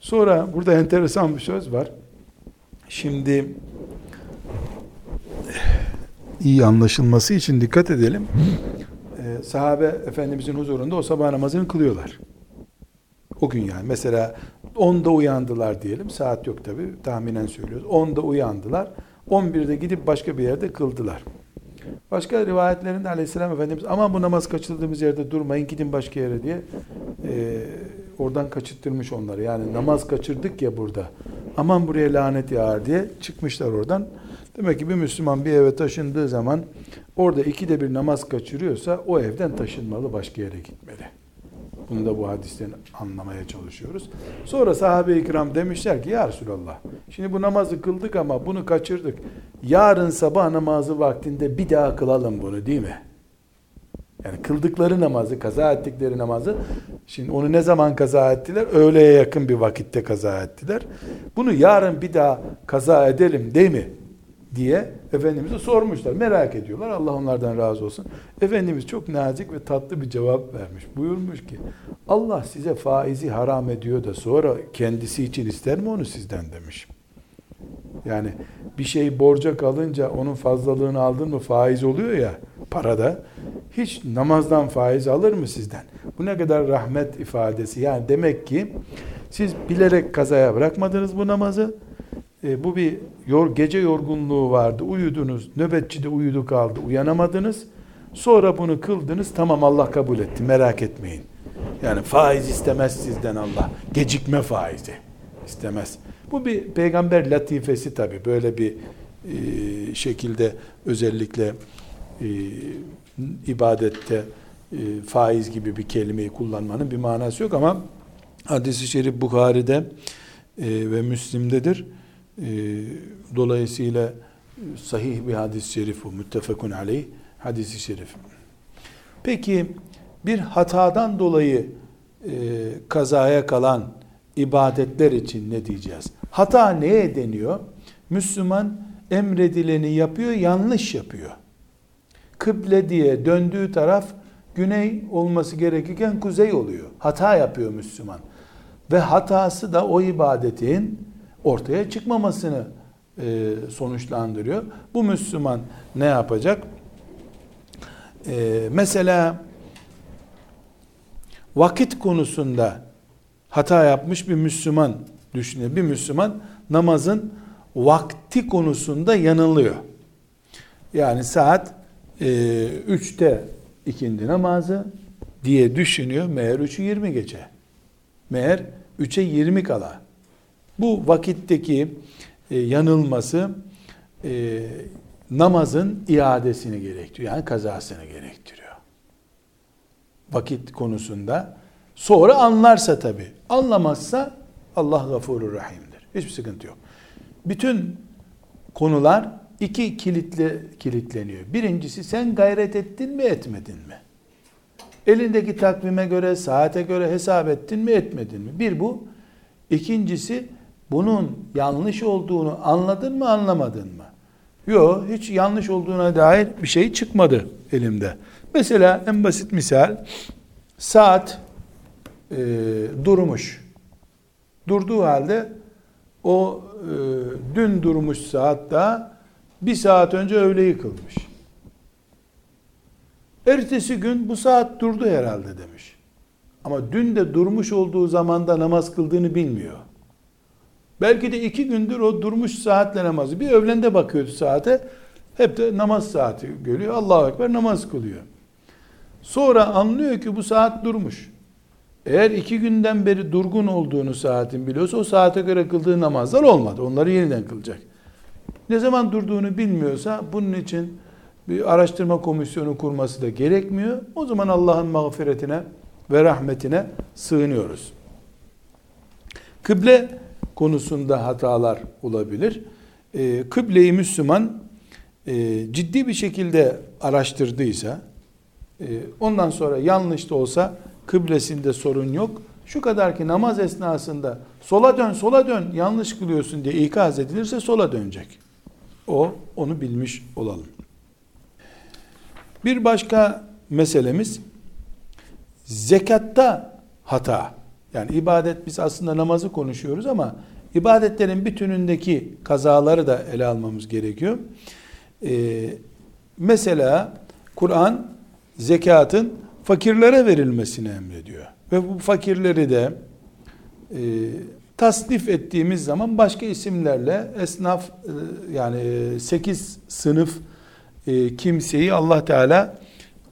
Sonra burada enteresan bir söz var. Şimdi iyi anlaşılması için dikkat edelim. Ee, sahabe Efendimizin huzurunda o sabah namazını kılıyorlar. O gün yani. Mesela 10'da uyandılar diyelim. Saat yok tabi. Tahminen söylüyoruz. 10'da uyandılar. 11'de gidip başka bir yerde kıldılar. Başka rivayetlerinde aleyhisselam Efendimiz aman bu namaz kaçırdığımız yerde durmayın gidin başka yere diye e, oradan kaçırttırmış onları. Yani namaz kaçırdık ya burada. Aman buraya lanet yağar diye çıkmışlar oradan. Demek ki bir Müslüman bir eve taşındığı zaman orada ikide bir namaz kaçırıyorsa o evden taşınmalı başka yere gitmeli. Bunu da bu hadisten anlamaya çalışıyoruz. Sonra sahabe-i kiram demişler ki ya Resulallah şimdi bu namazı kıldık ama bunu kaçırdık. Yarın sabah namazı vaktinde bir daha kılalım bunu değil mi? Yani kıldıkları namazı, kaza ettikleri namazı, şimdi onu ne zaman kaza ettiler? Öğleye yakın bir vakitte kaza ettiler. Bunu yarın bir daha kaza edelim değil mi? diye Efendimiz'e sormuşlar. Merak ediyorlar. Allah onlardan razı olsun. Efendimiz çok nazik ve tatlı bir cevap vermiş. Buyurmuş ki Allah size faizi haram ediyor da sonra kendisi için ister mi onu sizden demiş. Yani bir şey borca kalınca onun fazlalığını aldın mı faiz oluyor ya parada. Hiç namazdan faiz alır mı sizden? Bu ne kadar rahmet ifadesi. Yani demek ki siz bilerek kazaya bırakmadınız bu namazı e, bu bir yor, gece yorgunluğu vardı. Uyudunuz. Nöbetçi de uyudu kaldı. Uyanamadınız. Sonra bunu kıldınız. Tamam Allah kabul etti. Merak etmeyin. Yani faiz istemez sizden Allah. Gecikme faizi istemez. Bu bir peygamber latifesi tabi. Böyle bir e, şekilde özellikle e, ibadette e, faiz gibi bir kelimeyi kullanmanın bir manası yok ama hadis-i şerif Bukhari'de e, ve Müslim'dedir. Ee, dolayısıyla sahih bir hadis-i şerif bu. Müttefekun aleyh hadis-i şerif. Peki bir hatadan dolayı e, kazaya kalan ibadetler için ne diyeceğiz? Hata neye deniyor? Müslüman emredileni yapıyor, yanlış yapıyor. Kıble diye döndüğü taraf güney olması gerekirken kuzey oluyor. Hata yapıyor Müslüman. Ve hatası da o ibadetin ortaya çıkmamasını e, sonuçlandırıyor. Bu Müslüman ne yapacak? E, mesela vakit konusunda hata yapmış bir Müslüman düşünüyor. Bir Müslüman namazın vakti konusunda yanılıyor. Yani saat e, 3'te ikindi namazı diye düşünüyor. Meğer 3'ü 20 gece. Meğer 3'e 20 kala. Bu vakitteki e, yanılması e, namazın iadesini gerektiriyor. Yani kazasını gerektiriyor. Vakit konusunda. Sonra anlarsa tabi. Anlamazsa Allah gafurur rahimdir. Hiçbir sıkıntı yok. Bütün konular iki kilitle kilitleniyor. Birincisi sen gayret ettin mi etmedin mi? Elindeki takvime göre, saate göre hesap ettin mi etmedin mi? Bir bu. İkincisi bunun yanlış olduğunu anladın mı anlamadın mı? Yok hiç yanlış olduğuna dair bir şey çıkmadı elimde. Mesela en basit misal saat e, durmuş. Durduğu halde o e, dün durmuş saat daha bir saat önce öğle yıkılmış. Ertesi gün bu saat durdu herhalde demiş. Ama dün de durmuş olduğu zamanda namaz kıldığını bilmiyor. Belki de iki gündür o durmuş saatle namazı. Bir öğlende bakıyordu saate. Hep de namaz saati görüyor. Allahu Ekber namaz kılıyor. Sonra anlıyor ki bu saat durmuş. Eğer iki günden beri durgun olduğunu saatin biliyorsa o saate göre kıldığı namazlar olmadı. Onları yeniden kılacak. Ne zaman durduğunu bilmiyorsa bunun için bir araştırma komisyonu kurması da gerekmiyor. O zaman Allah'ın mağfiretine ve rahmetine sığınıyoruz. Kıble konusunda hatalar olabilir. E, kıbleyi Müslüman e, ciddi bir şekilde araştırdıysa, e, ondan sonra yanlış da olsa kıblesinde sorun yok. Şu kadar ki namaz esnasında sola dön, sola dön, yanlış kılıyorsun diye ikaz edilirse sola dönecek. O, onu bilmiş olalım. Bir başka meselemiz zekatta hata. Yani ibadet biz aslında namazı konuşuyoruz ama ibadetlerin bütünündeki kazaları da ele almamız gerekiyor. Ee, mesela Kur'an zekatın fakirlere verilmesini emrediyor. Ve bu fakirleri de e, tasnif ettiğimiz zaman başka isimlerle esnaf e, yani sekiz sınıf e, kimseyi Allah Teala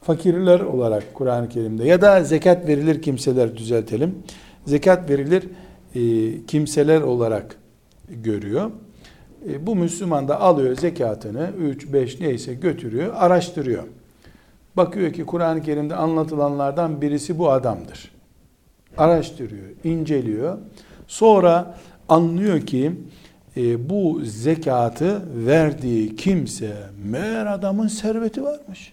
fakirler olarak Kur'an-ı Kerim'de ya da zekat verilir kimseler düzeltelim. Zekat verilir e, kimseler olarak görüyor. E, bu Müslüman da alıyor zekatını 3 5 neyse götürüyor, araştırıyor. Bakıyor ki Kur'an-ı Kerim'de anlatılanlardan birisi bu adamdır. Araştırıyor, inceliyor. Sonra anlıyor ki e, bu zekatı verdiği kimse meğer adamın serveti varmış.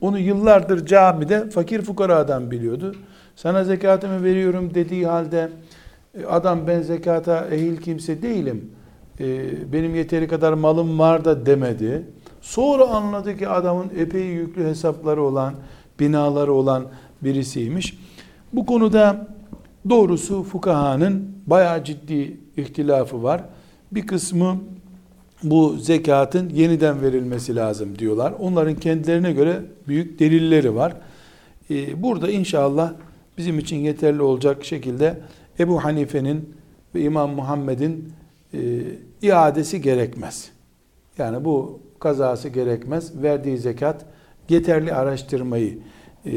Onu yıllardır camide fakir fukaradan biliyordu. Sana zekatımı veriyorum dediği halde e, adam ben zekata ehil kimse değilim. E, benim yeteri kadar malım var da demedi. Sonra anladı ki adamın epey yüklü hesapları olan, binaları olan birisiymiş. Bu konuda doğrusu fukahanın bayağı ciddi ihtilafı var. Bir kısmı bu zekatın yeniden verilmesi lazım diyorlar. Onların kendilerine göre büyük delilleri var. Ee, burada inşallah bizim için yeterli olacak şekilde Ebu Hanife'nin ve İmam Muhammed'in e, iadesi gerekmez. Yani bu kazası gerekmez. Verdiği zekat yeterli araştırmayı e,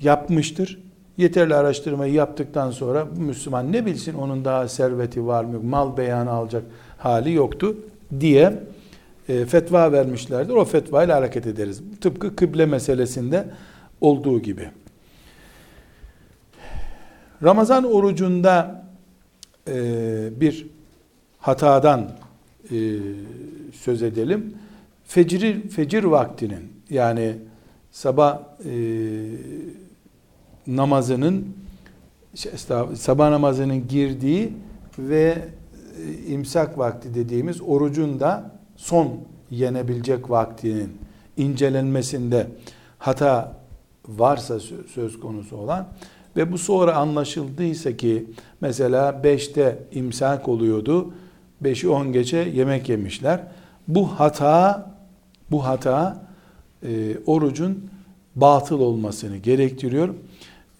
yapmıştır. Yeterli araştırmayı yaptıktan sonra Müslüman ne bilsin onun daha serveti var mı, mal beyanı alacak hali yoktu diye e, fetva vermişlerdir. O fetva ile hareket ederiz. Tıpkı kıble meselesinde olduğu gibi. Ramazan orucunda e, bir hatadan e, söz edelim. Fecir, fecir vaktinin yani sabah e, namazının sabah namazının girdiği ve e, imsak vakti dediğimiz orucun da son yenebilecek vaktinin incelenmesinde hata varsa söz konusu olan ve bu sonra anlaşıldıysa ki mesela 5'te imsak oluyordu 5'i 10 gece yemek yemişler. Bu hata bu hata e, orucun batıl olmasını gerektiriyor.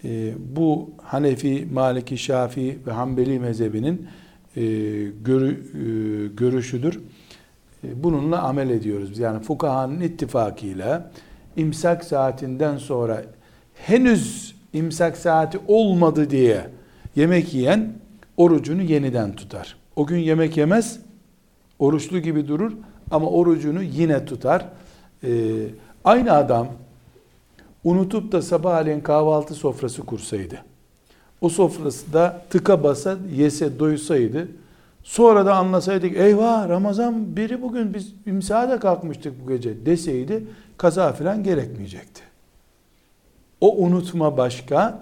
E, bu Hanefi, Maliki, Şafii ve Hanbeli mezhebinin e, görü, e, görüşüdür. E, bununla amel ediyoruz. Yani fukahanın ittifakıyla imsak saatinden sonra henüz imsak saati olmadı diye yemek yiyen orucunu yeniden tutar. O gün yemek yemez, oruçlu gibi durur ama orucunu yine tutar. Ee, aynı adam unutup da sabahleyin kahvaltı sofrası kursaydı, o sofrası da tıka basa yese doysaydı, sonra da anlasaydık eyvah Ramazan biri bugün biz imsada kalkmıştık bu gece deseydi kaza falan gerekmeyecekti. O unutma başka,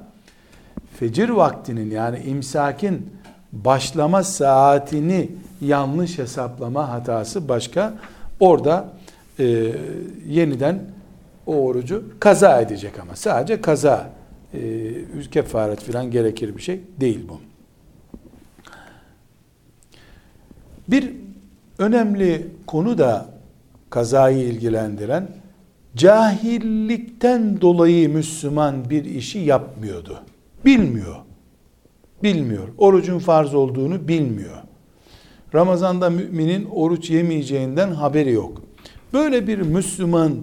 fecir vaktinin yani imsakin başlama saatini yanlış hesaplama hatası başka. Orada e, yeniden o orucu kaza edecek ama sadece kaza e, kefaret falan gerekir bir şey değil bu. Bir önemli konu da kazayı ilgilendiren cahillikten dolayı Müslüman bir işi yapmıyordu. Bilmiyor. Bilmiyor. Orucun farz olduğunu bilmiyor. Ramazanda müminin oruç yemeyeceğinden haberi yok. Böyle bir Müslüman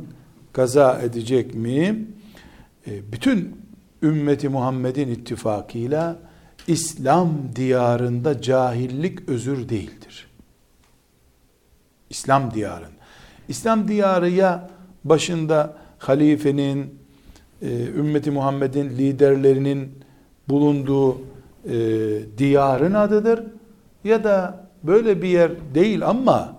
kaza edecek mi? E, bütün ümmeti Muhammed'in ittifakıyla İslam diyarında cahillik özür değildir. İslam diyarın. İslam diyarı ya başında halifenin, e, ümmeti Muhammed'in liderlerinin bulunduğu e, diyarın adıdır ya da böyle bir yer değil ama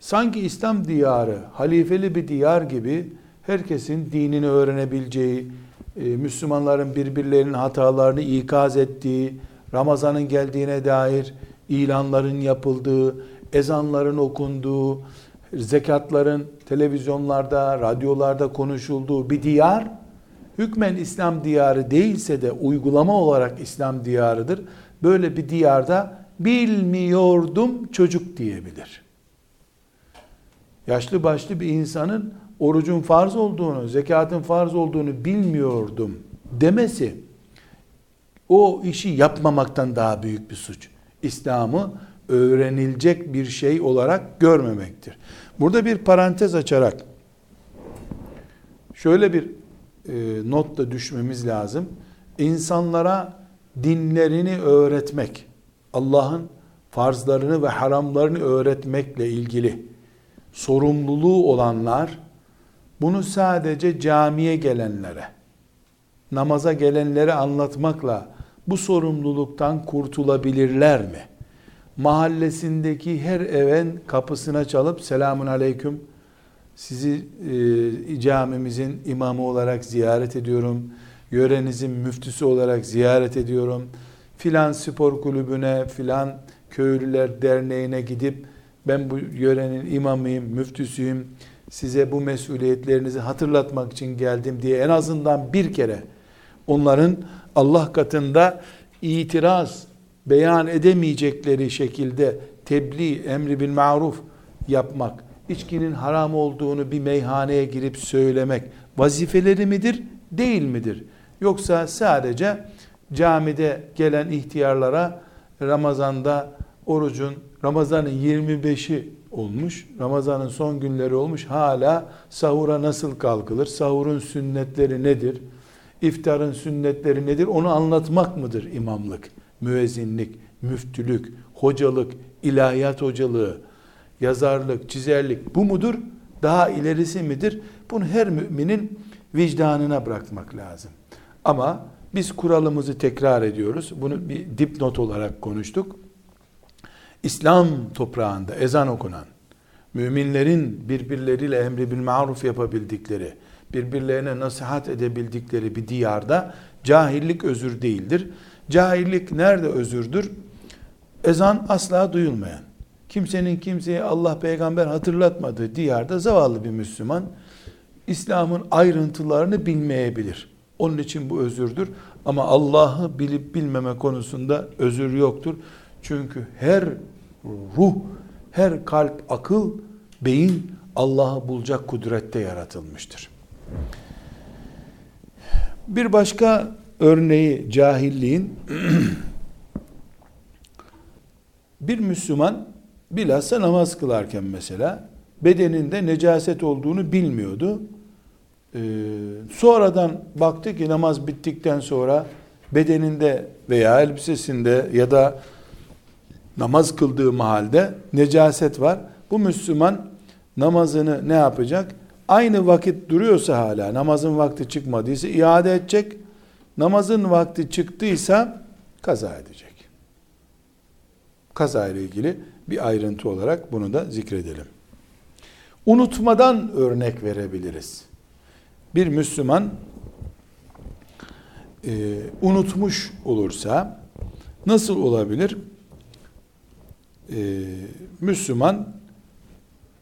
sanki İslam diyarı halifeli bir diyar gibi herkesin dinini öğrenebileceği, e, Müslümanların birbirlerinin hatalarını ikaz ettiği, Ramazan'ın geldiğine dair ilanların yapıldığı, ezanların okunduğu, zekatların televizyonlarda, radyolarda konuşulduğu bir diyar, hükmen İslam diyarı değilse de uygulama olarak İslam diyarıdır. Böyle bir diyarda bilmiyordum çocuk diyebilir. Yaşlı başlı bir insanın orucun farz olduğunu, zekatın farz olduğunu bilmiyordum demesi o işi yapmamaktan daha büyük bir suç. İslam'ı öğrenilecek bir şey olarak görmemektir. Burada bir parantez açarak şöyle bir e, not da düşmemiz lazım. İnsanlara dinlerini öğretmek, Allah'ın farzlarını ve haramlarını öğretmekle ilgili sorumluluğu olanlar bunu sadece camiye gelenlere, namaza gelenlere anlatmakla bu sorumluluktan kurtulabilirler mi? Mahallesindeki her evin kapısına çalıp selamun aleyküm sizi e, camimizin imamı olarak ziyaret ediyorum. Yörenizin müftüsü olarak ziyaret ediyorum. Filan spor kulübüne, filan köylüler derneğine gidip ben bu yörenin imamıyım, müftüsüyüm size bu mesuliyetlerinizi hatırlatmak için geldim diye en azından bir kere onların Allah katında itiraz beyan edemeyecekleri şekilde tebliğ, emri bil maruf yapmak, içkinin haram olduğunu bir meyhaneye girip söylemek vazifeleri midir, değil midir? Yoksa sadece camide gelen ihtiyarlara Ramazan'da orucun Ramazan'ın 25'i olmuş. Ramazan'ın son günleri olmuş. Hala sahura nasıl kalkılır? Sahurun sünnetleri nedir? İftarın sünnetleri nedir? Onu anlatmak mıdır imamlık, müezzinlik, müftülük, hocalık, ilahiyat hocalığı, yazarlık, çizerlik bu mudur? Daha ilerisi midir? Bunu her müminin vicdanına bırakmak lazım. Ama biz kuralımızı tekrar ediyoruz. Bunu bir dipnot olarak konuştuk. İslam toprağında ezan okunan, müminlerin birbirleriyle emri bil maruf yapabildikleri, birbirlerine nasihat edebildikleri bir diyarda cahillik özür değildir. Cahillik nerede özürdür? Ezan asla duyulmayan, kimsenin kimseye Allah peygamber hatırlatmadığı diyarda zavallı bir Müslüman İslam'ın ayrıntılarını bilmeyebilir. Onun için bu özürdür. Ama Allah'ı bilip bilmeme konusunda özür yoktur. Çünkü her ruh, her kalp, akıl, beyin Allah'ı bulacak kudrette yaratılmıştır. Bir başka örneği cahilliğin [CLEARS THROAT] bir Müslüman bilhassa namaz kılarken mesela bedeninde necaset olduğunu bilmiyordu. Ee, sonradan baktı ki namaz bittikten sonra bedeninde veya elbisesinde ya da namaz kıldığı mahalde necaset var. Bu Müslüman namazını ne yapacak? Aynı vakit duruyorsa hala namazın vakti çıkmadıysa iade edecek. Namazın vakti çıktıysa kaza edecek. Kaza ile ilgili bir ayrıntı olarak bunu da zikredelim. Unutmadan örnek verebiliriz. Bir Müslüman e, unutmuş olursa Nasıl olabilir? Ee, Müslüman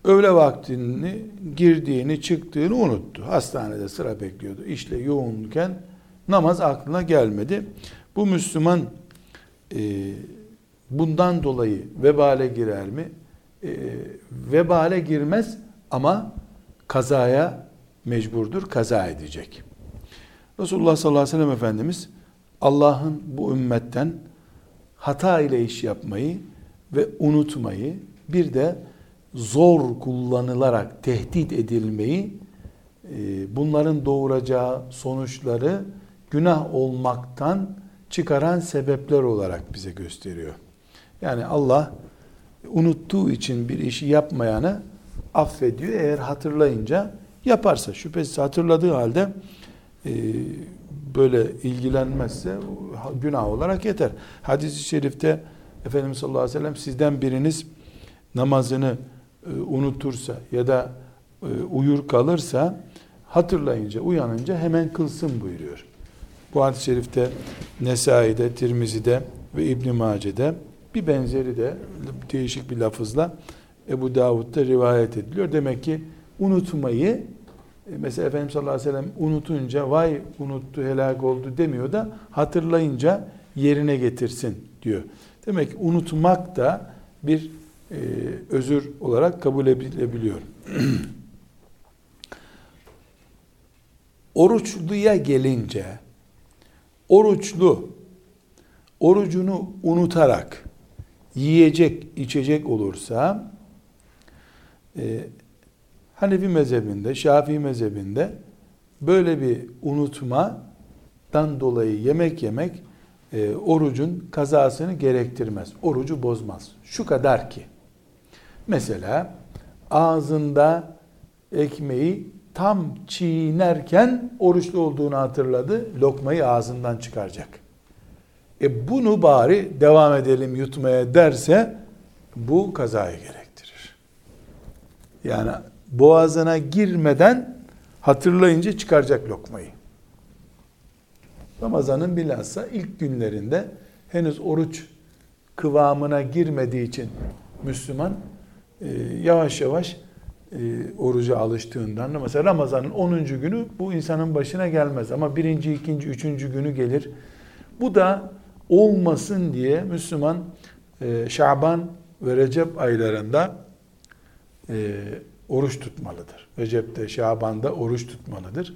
öğle vaktini girdiğini çıktığını unuttu. Hastanede sıra bekliyordu. İşle yoğunken namaz aklına gelmedi. Bu Müslüman e, bundan dolayı vebale girer mi? E, vebale girmez ama kazaya mecburdur, kaza edecek. Resulullah sallallahu aleyhi ve sellem Efendimiz Allah'ın bu ümmetten hata ile iş yapmayı ve unutmayı bir de zor kullanılarak tehdit edilmeyi e, bunların doğuracağı sonuçları günah olmaktan çıkaran sebepler olarak bize gösteriyor. Yani Allah unuttuğu için bir işi yapmayanı affediyor. Eğer hatırlayınca yaparsa şüphesiz hatırladığı halde e, böyle ilgilenmezse günah olarak yeter. Hadis-i şerifte Efendimiz sallallahu aleyhi ve sellem sizden biriniz namazını e, unutursa ya da e, uyur kalırsa hatırlayınca uyanınca hemen kılsın buyuruyor. Bu hadis-i şerifte Nesai'de, Tirmizi'de ve İbn Mace'de bir benzeri de değişik bir lafızla Ebu Davud'da rivayet ediliyor. Demek ki unutmayı mesela Efendimiz sallallahu aleyhi ve sellem unutunca vay unuttu helak oldu demiyor da hatırlayınca yerine getirsin diyor. Demek ki unutmak da bir e, özür olarak kabul edilebiliyor. [CLEARS THROAT] Oruçluya gelince oruçlu orucunu unutarak yiyecek, içecek olursa e, Hanefi mezhebinde, Şafii mezhebinde böyle bir unutmadan dolayı yemek yemek e, orucun kazasını gerektirmez. Orucu bozmaz. Şu kadar ki mesela ağzında ekmeği tam çiğnerken oruçlu olduğunu hatırladı. Lokmayı ağzından çıkaracak. E bunu bari devam edelim yutmaya derse bu kazayı gerektirir. Yani boğazına girmeden hatırlayınca çıkaracak lokmayı. Ramazanın bilhassa ilk günlerinde henüz oruç kıvamına girmediği için Müslüman e, yavaş yavaş e, oruca alıştığından mesela Ramazan'ın 10. günü bu insanın başına gelmez ama birinci, ikinci, üçüncü günü gelir. Bu da olmasın diye Müslüman e, Şaban ve Recep aylarında e, oruç tutmalıdır. Recep'te, Şaban'da oruç tutmalıdır.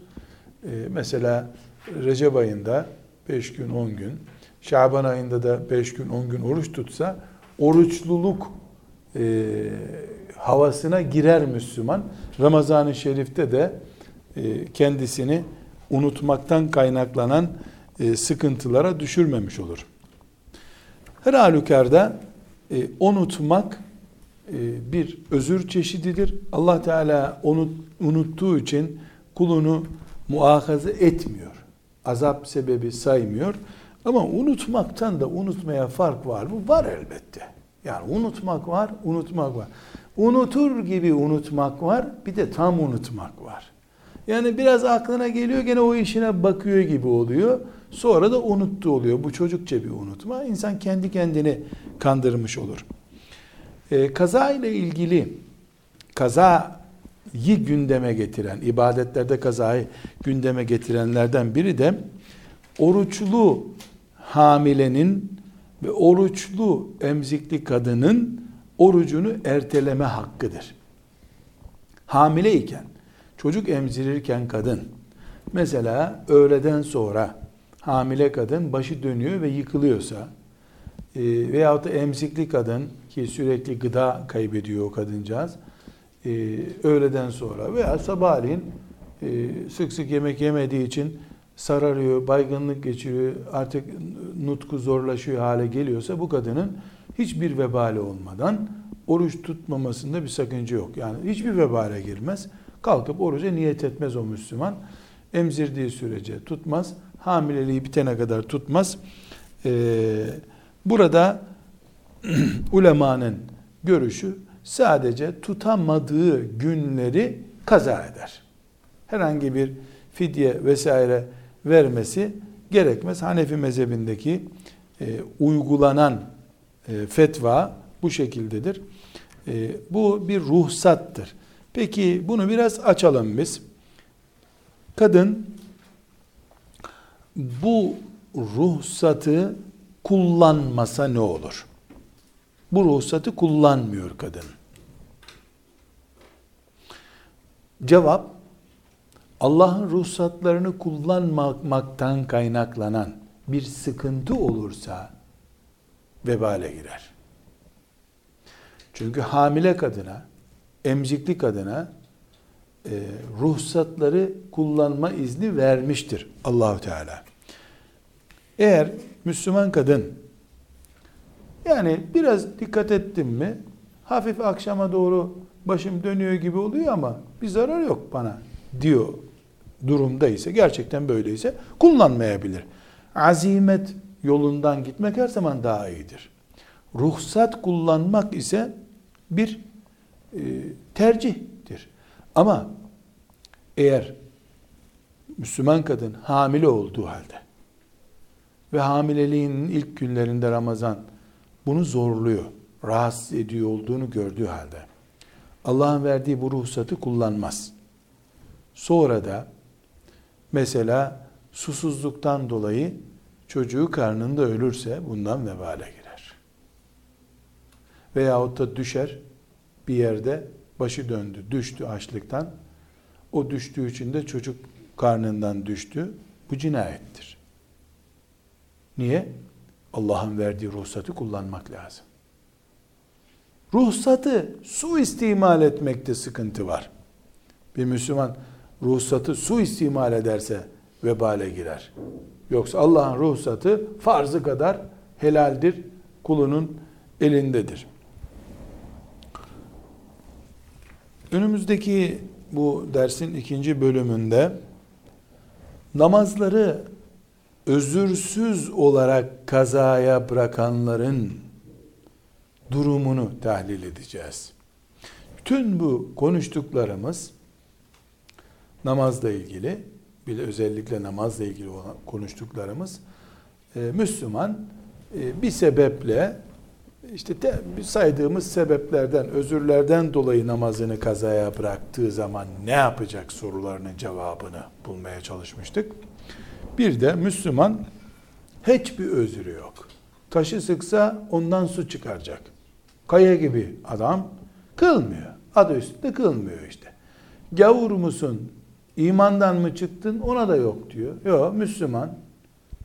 E, mesela Recep ayında 5 gün 10 gün, Şaban ayında da 5 gün 10 gün oruç tutsa oruçluluk e, havasına girer Müslüman. Ramazan-ı Şerif'te de e, kendisini unutmaktan kaynaklanan e, sıkıntılara düşürmemiş olur. Her halükarda e, unutmak bir özür çeşididir. Allah Teala onu unuttuğu için kulunu muahaze etmiyor. Azap sebebi saymıyor. Ama unutmaktan da unutmaya fark var mı? Var elbette. Yani unutmak var, unutmak var. Unutur gibi unutmak var, bir de tam unutmak var. Yani biraz aklına geliyor gene o işine bakıyor gibi oluyor. Sonra da unuttu oluyor. Bu çocukça bir unutma. İnsan kendi kendini kandırmış olur. E, kaza ile ilgili kazayı gündeme getiren, ibadetlerde kazayı gündeme getirenlerden biri de oruçlu hamilenin ve oruçlu emzikli kadının orucunu erteleme hakkıdır. Hamileyken, çocuk emzirirken kadın, mesela öğleden sonra hamile kadın başı dönüyor ve yıkılıyorsa, e, veyahut da emzikli kadın ki sürekli gıda kaybediyor o kadıncağız, e, öğleden sonra veya sabahleyin e, sık sık yemek yemediği için sararıyor, baygınlık geçiriyor, artık nutku zorlaşıyor hale geliyorsa bu kadının hiçbir vebali olmadan oruç tutmamasında bir sakınca yok. Yani hiçbir vebale girmez. Kalkıp oruca niyet etmez o Müslüman. Emzirdiği sürece tutmaz. Hamileliği bitene kadar tutmaz. Ee, burada [CLEARS THROAT] ulemanın görüşü sadece tutamadığı günleri kaza eder. Herhangi bir fidye vesaire vermesi gerekmez. Hanefi mezhebindeki e, uygulanan e, fetva bu şekildedir. E, bu bir ruhsattır. Peki bunu biraz açalım biz. Kadın bu ruhsatı kullanmasa ne olur? Bu ruhsatı kullanmıyor kadın. Cevap Allah'ın ruhsatlarını kullanmaktan kaynaklanan bir sıkıntı olursa vebale girer. Çünkü hamile kadına, emzikli kadına e, ruhsatları kullanma izni vermiştir Allahu Teala. Eğer Müslüman kadın yani biraz dikkat ettim mi hafif akşama doğru başım dönüyor gibi oluyor ama bir zarar yok bana diyor durumda ise gerçekten böyleyse kullanmayabilir. Azimet yolundan gitmek her zaman daha iyidir. Ruhsat kullanmak ise bir e, tercihtir. Ama eğer Müslüman kadın hamile olduğu halde ve hamileliğinin ilk günlerinde Ramazan bunu zorluyor, rahatsız ediyor olduğunu gördüğü halde Allah'ın verdiği bu ruhsatı kullanmaz. Sonra da mesela susuzluktan dolayı çocuğu karnında ölürse bundan vebale girer. Veyahut da düşer bir yerde başı döndü, düştü açlıktan. O düştüğü için de çocuk karnından düştü. Bu cinayettir. Niye? Allah'ın verdiği ruhsatı kullanmak lazım. Ruhsatı su istimal etmekte sıkıntı var. Bir Müslüman ruhsatı su istimal ederse vebale girer. Yoksa Allah'ın ruhsatı farzı kadar helaldir, kulunun elindedir. Önümüzdeki bu dersin ikinci bölümünde namazları özürsüz olarak kazaya bırakanların durumunu tahlil edeceğiz. Bütün bu konuştuklarımız namazla ilgili, bir özellikle namazla ilgili olan konuştuklarımız e, Müslüman e, bir sebeple işte te, saydığımız sebeplerden, özürlerden dolayı namazını kazaya bıraktığı zaman ne yapacak sorularının cevabını bulmaya çalışmıştık. Bir de Müslüman hiçbir özrü yok. Taşı sıksa ondan su çıkaracak. Kaya gibi adam kılmıyor. Adı üstünde kılmıyor işte. Gavur musun? İmandan mı çıktın? Ona da yok diyor. Yok Müslüman.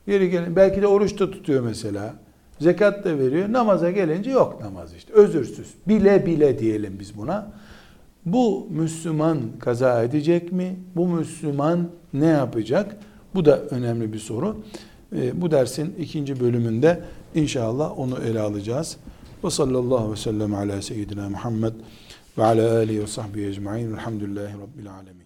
Yeri gelin belki de oruç da tutuyor mesela. Zekat da veriyor. Namaza gelince yok namaz işte. Özürsüz. Bile bile diyelim biz buna. Bu Müslüman kaza edecek mi? Bu Müslüman ne yapacak? Bu da önemli bir soru. Ee, bu dersin ikinci bölümünde inşallah onu ele alacağız. Ve sallallahu ve sellem ala seyyidina Muhammed ve ala alihi ve sahbihi ecma'in. Elhamdülillahi Rabbil alemin.